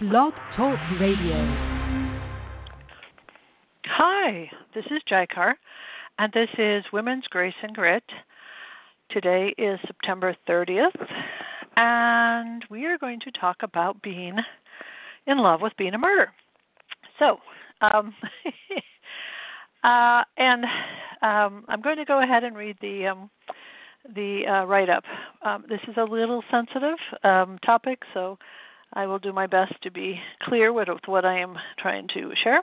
Blog Talk Radio. Hi, this is JaiKaur, and this is Women's Grace and Grit. Today is September 30th, and we are going to talk about being in love with being a martyr. So, um, uh, and um, I'm going to go ahead and read the um, the uh, write up. Um, this is a little sensitive um, topic, so I will do my best to be clear with, with what I am trying to share.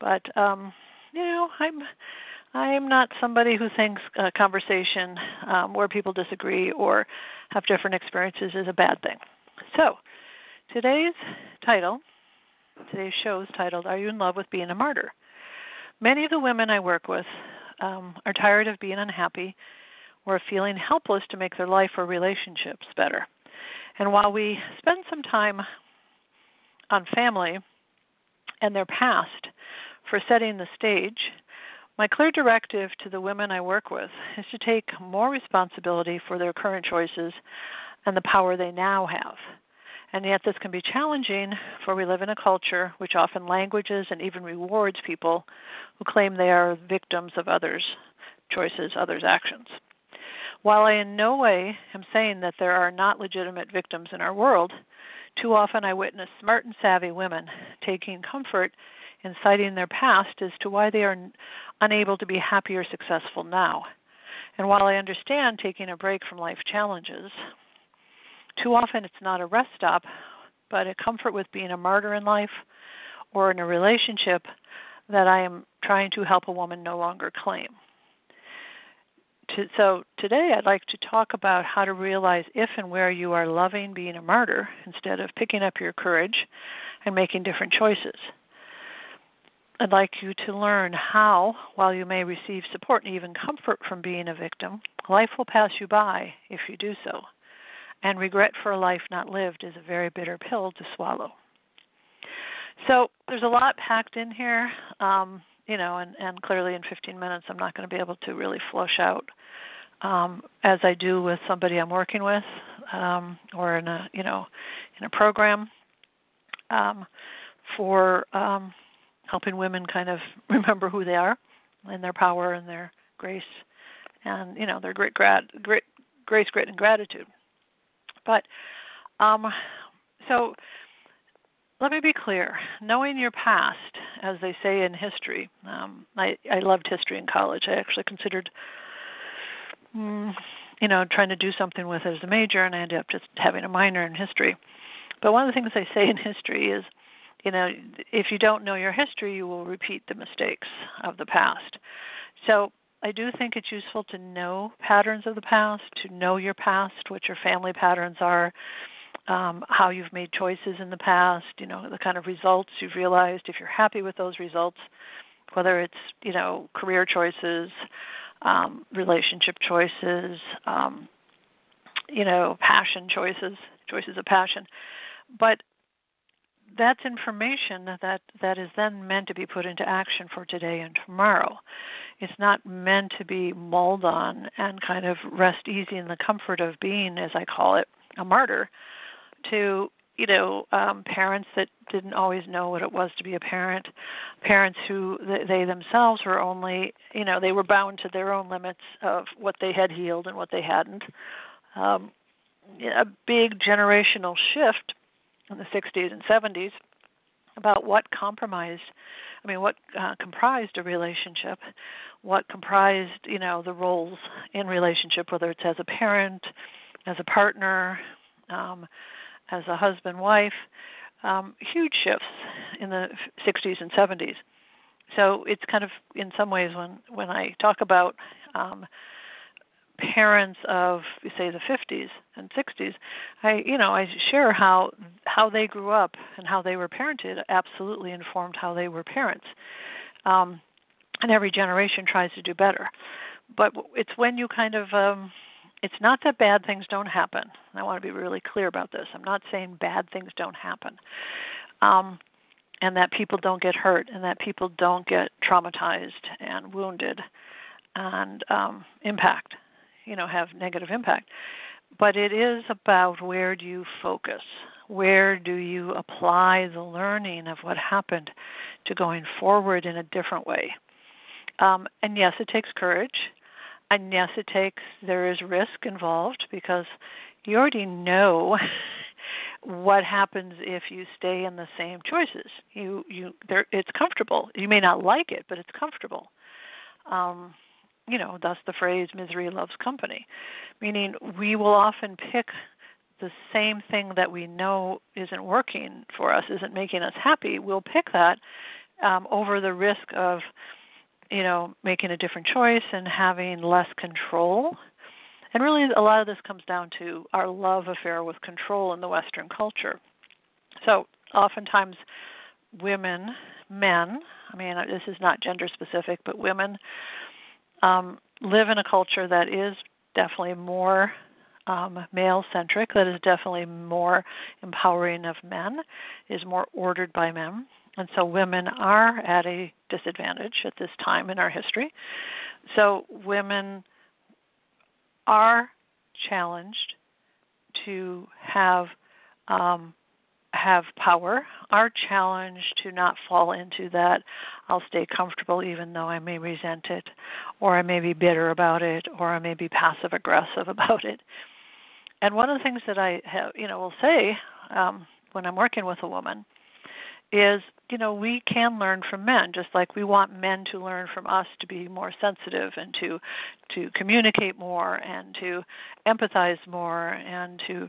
But um, you know, I'm I'm not somebody who thinks a conversation um, where people disagree or have different experiences is a bad thing. So, today's title, today's show is titled "Are You in Love with Being a Martyr?" Many of the women I work with um, are tired of being unhappy or feeling helpless to make their life or relationships better. And while we spend some time on family and their past for setting the stage, my clear directive to the women I work with is to take more responsibility for their current choices and the power they now have. And yet, this can be challenging, for we live in a culture which often languages and even rewards people who claim they are victims of others' choices, others' actions. While I in no way am saying that there are not legitimate victims in our world, too often I witness smart and savvy women taking comfort in citing their past as to why they are unable to be happy or successful now. And while I understand taking a break from life challenges, too often it's not a rest stop, but a comfort with being a martyr in life or in a relationship that I am trying to help a woman no longer claim to, so today I'd like to talk about how to realize if and where you are loving being a martyr instead of picking up your courage and making different choices. I'd like you to learn how, while you may receive support and even comfort from being a victim, life will pass you by if you do so. And regret for a life not lived is a very bitter pill to swallow. So there's a lot packed in here. Um, you know, and, and clearly in 15 minutes, I'm not going to be able to really flush out um, as I do with somebody I'm working with, um, or in a, you know, in a program um, for um, helping women kind of remember who they are and their power and their grace, and you know, their great grat, great grace, grit, and gratitude. But um, so let me be clear. Knowing your past, as they say in history, um, I, I loved history in college. I actually considered, mm, you know, trying to do something with it as a major, and I ended up just having a minor in history. But one of the things they say in history is, you know, if you don't know your history, you will repeat the mistakes of the past. So I do think it's useful to know patterns of the past, to know your past, what your family patterns are um, how you've made choices in the past, you know, the kind of results you've realized, if you're happy with those results, whether it's, you know, career choices, um, relationship choices, um, you know, passion choices, choices of passion. But that's information that that is then meant to be put into action for today and tomorrow. It's not meant to be mulled on and kind of rest easy in the comfort of being, as I call it, a martyr to you know um, parents that didn't always know what it was to be a parent, parents who they themselves were only you know they were bound to their own limits of what they had healed and what they hadn't. Um, a big generational shift in the 60s and 70s about what compromised i mean what uh, comprised a relationship what comprised you know the roles in relationship whether it's as a parent as a partner um, as a husband wife, um, huge shifts in the 60s and 70s. So it's kind of in some ways when when I talk about um, parents of say the 50s and 60s, I you know I share how how they grew up and how they were parented absolutely informed how they were parents. Um, and every generation tries to do better, but it's when you kind of um, it's not that bad things don't happen. I want to be really clear about this. I'm not saying bad things don't happen. Um, and that people don't get hurt and that people don't get traumatized and wounded and um, impact, you know, have negative impact. But it is about where do you focus? Where do you apply the learning of what happened to going forward in a different way? Um, and yes, it takes courage. And yes, it takes, there is risk involved because you already know what happens if you stay in the same choices. You, you, there, it's comfortable. You may not like it, but it's comfortable. Um, you know, thus the phrase "misery loves company," meaning we will often pick the same thing that we know isn't working for us, isn't making us happy. We'll pick that um, over the risk of, you know, making a different choice and having less control. And really, a lot of this comes down to our love affair with control in the Western culture. So, oftentimes, women, men, I mean, this is not gender specific, but women um, live in a culture that is definitely more um, male centric, that is definitely more empowering of men, is more ordered by men. And so women are at a disadvantage at this time in our history. So women are challenged to have um, have power are challenged to not fall into that I'll stay comfortable even though I may resent it or I may be bitter about it or I may be passive aggressive about it. And one of the things that I have, you know, will say um, when I'm working with a woman is, you know, we can learn from men just like we want men to learn from us to be more sensitive and to to communicate more and to empathize more and to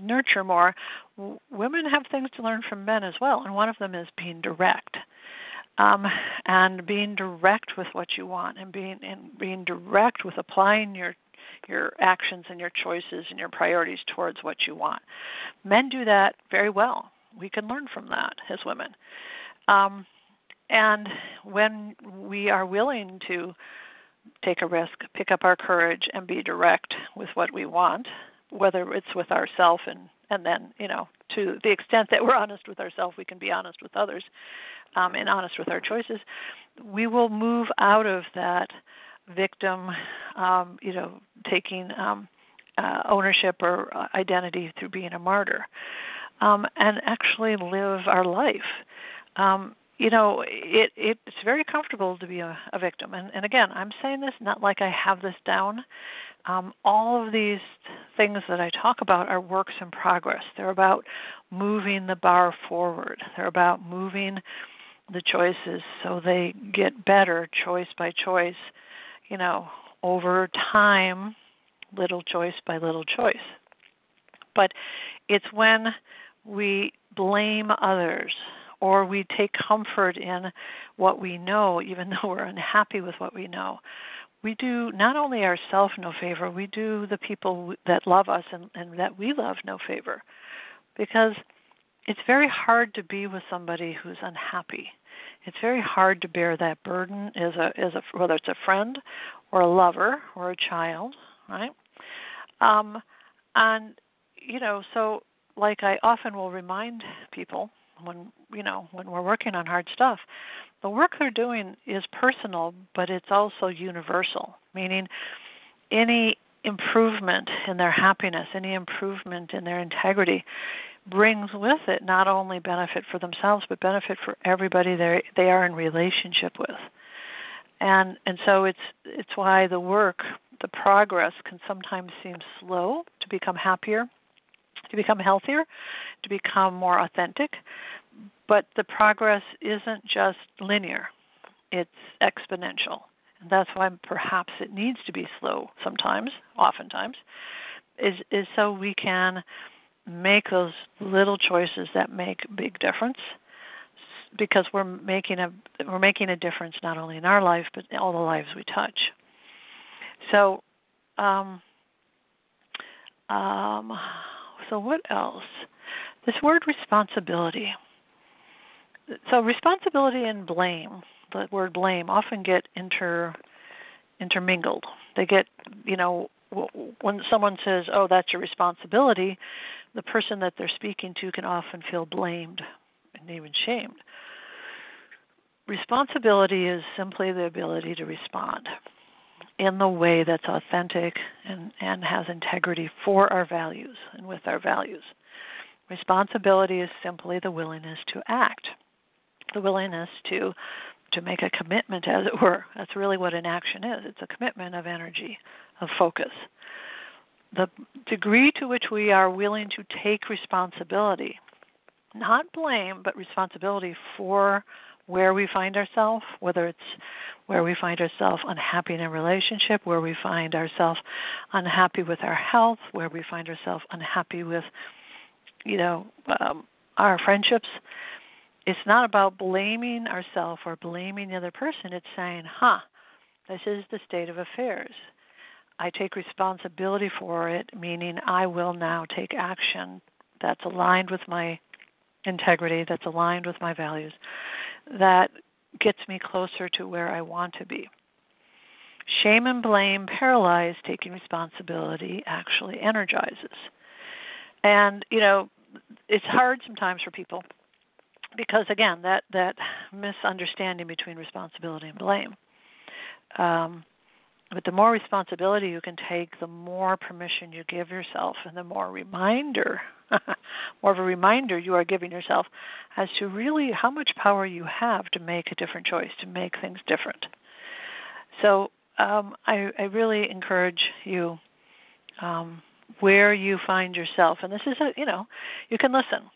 nurture more, w- women have things to learn from men as well, and one of them is being direct. Um, and being direct with what you want, and being and being direct with applying your your actions and your choices and your priorities towards what you want. Men do that very well. We can learn from that as women. Um, and when we are willing to take a risk, pick up our courage, and be direct with what we want, whether it's with ourselves and and then you know to the extent that we're honest with ourselves we can be honest with others um, and honest with our choices we will move out of that victim um, you know taking um, uh, ownership or identity through being a martyr um, and actually live our life um, you know it it's very comfortable to be a, a victim and and again i'm saying this not like i have this down um, all of these things that I talk about are works in progress. They're about moving the bar forward. They're about moving the choices so they get better choice by choice, you know, over time, little choice by little choice. But it's when we blame others or we take comfort in what we know, even though we're unhappy with what we know, we do not only ourselves no favor, we do the people that love us and, and that we love no favor. Because it's very hard to be with somebody who's unhappy. It's very hard to bear that burden as a as a whether it's a friend or a lover or a child, right? Um, and you know, so like I often will remind people when you know when we're working on hard stuff the work they're doing is personal, but it's also universal, meaning any improvement in their happiness, any improvement in their integrity brings with it not only benefit for themselves but benefit for everybody they they are in relationship with. And and so it's it's why the work, the progress can sometimes seem slow to become happier, to become healthier, to become more authentic but the progress isn't just linear, it's exponential. And that's why perhaps it needs to be slow sometimes, oftentimes, is, is so we can make those little choices that make big difference because we're making a we're making a difference not only in our life but all the lives we touch. So um, um, so what else? This word responsibility so responsibility and blame, the word blame, often get inter intermingled. They get, you know, when someone says, "Oh, that's your responsibility," the person that they're speaking to can often feel blamed and even shamed. Responsibility is simply the ability to respond in the way that's authentic and, and has integrity for our values and with our values. Responsibility is simply the willingness to act, the willingness to to make a commitment, as it were. That's really what an action is. It's a commitment of energy, of focus. The degree to which we are willing to take responsibility, not blame, but responsibility for where we find ourselves, whether it's where we find ourselves unhappy in a relationship, where we find ourselves unhappy with our health, where we find ourselves unhappy with you know, um, our friendships, it's not about blaming ourselves or blaming the other person. It's saying, huh, this is the state of affairs. I take responsibility for it, meaning I will now take action that's aligned with my integrity, that's aligned with my values, that gets me closer to where I want to be. Shame and blame paralyze taking responsibility actually energizes. And, you know, it's hard sometimes for people because again that that misunderstanding between responsibility and blame um, but the more responsibility you can take the more permission you give yourself and the more reminder more of a reminder you are giving yourself as to really how much power you have to make a different choice to make things different so um, I, I really encourage you um, where you find yourself. And this is a, you know, you can listen.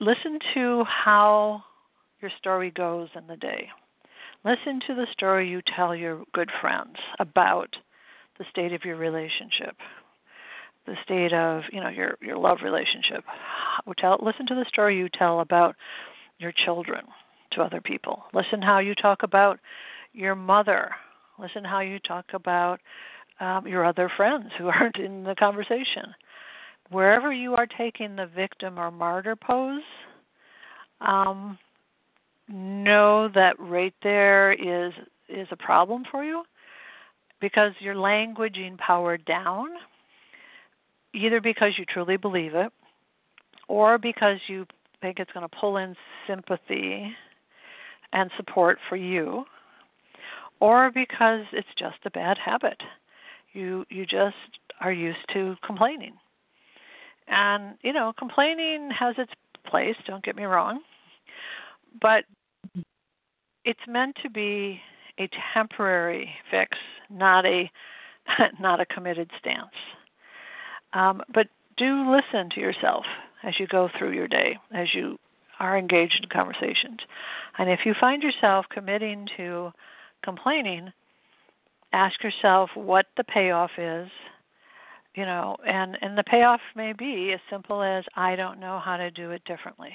Listen to how your story goes in the day. Listen to the story you tell your good friends about the state of your relationship, the state of, you know, your your love relationship. Tell, listen to the story you tell about your children to other people. Listen how you talk about your mother. Listen how you talk about um, your other friends who aren't in the conversation. Wherever you are taking the victim or martyr pose, um, know that right there is is a problem for you because you're languaging power down, either because you truly believe it, or because you think it's going to pull in sympathy and support for you, or because it's just a bad habit you you just are used to complaining. And you know, complaining has its place, don't get me wrong. But it's meant to be a temporary fix, not a not a committed stance. Um, but do listen to yourself as you go through your day, as you are engaged in conversations. And if you find yourself committing to complaining, ask yourself what the payoff is you know and and the payoff may be as simple as i don't know how to do it differently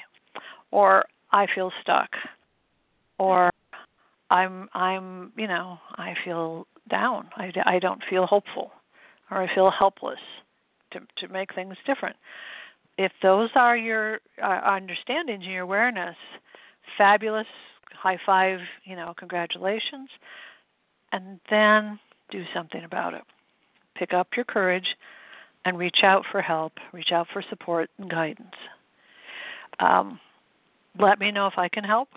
or i feel stuck. Or i'm i'm you know i feel down. I i don't feel hopeful. Or i feel helpless to to make things different. If those are your uh, understandings and your awareness fabulous. High five you know congratulations. And then do something about it. Pick up your courage and reach out for help, reach out for support and guidance. Um, let me know if I can help.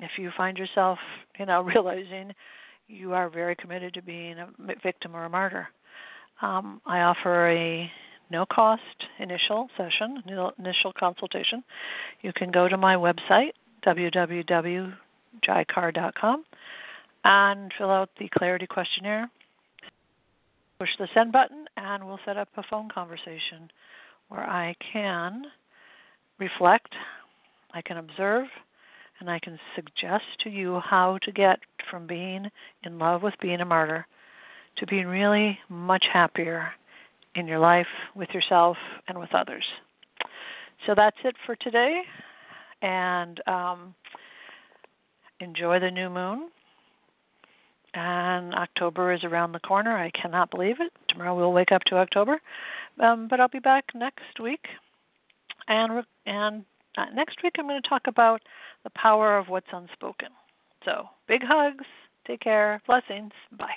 If you find yourself, you know, realizing you are very committed to being a victim or a martyr, um, I offer a no cost initial session, initial consultation. You can go to my website, www.jaikaur.com, and fill out the clarity questionnaire. Push the send button, and we'll set up a phone conversation where I can reflect, I can observe, and I can suggest to you how to get from being in love with being a martyr to being really much happier in your life, with yourself, and with others. So that's it for today, and um, enjoy the new moon and October is around the corner. I cannot believe it. Tomorrow we'll wake up to October, um, but I'll be back next week, and and next week I'm going to talk about the power of what's unspoken. So big hugs. Take care. Blessings. Bye.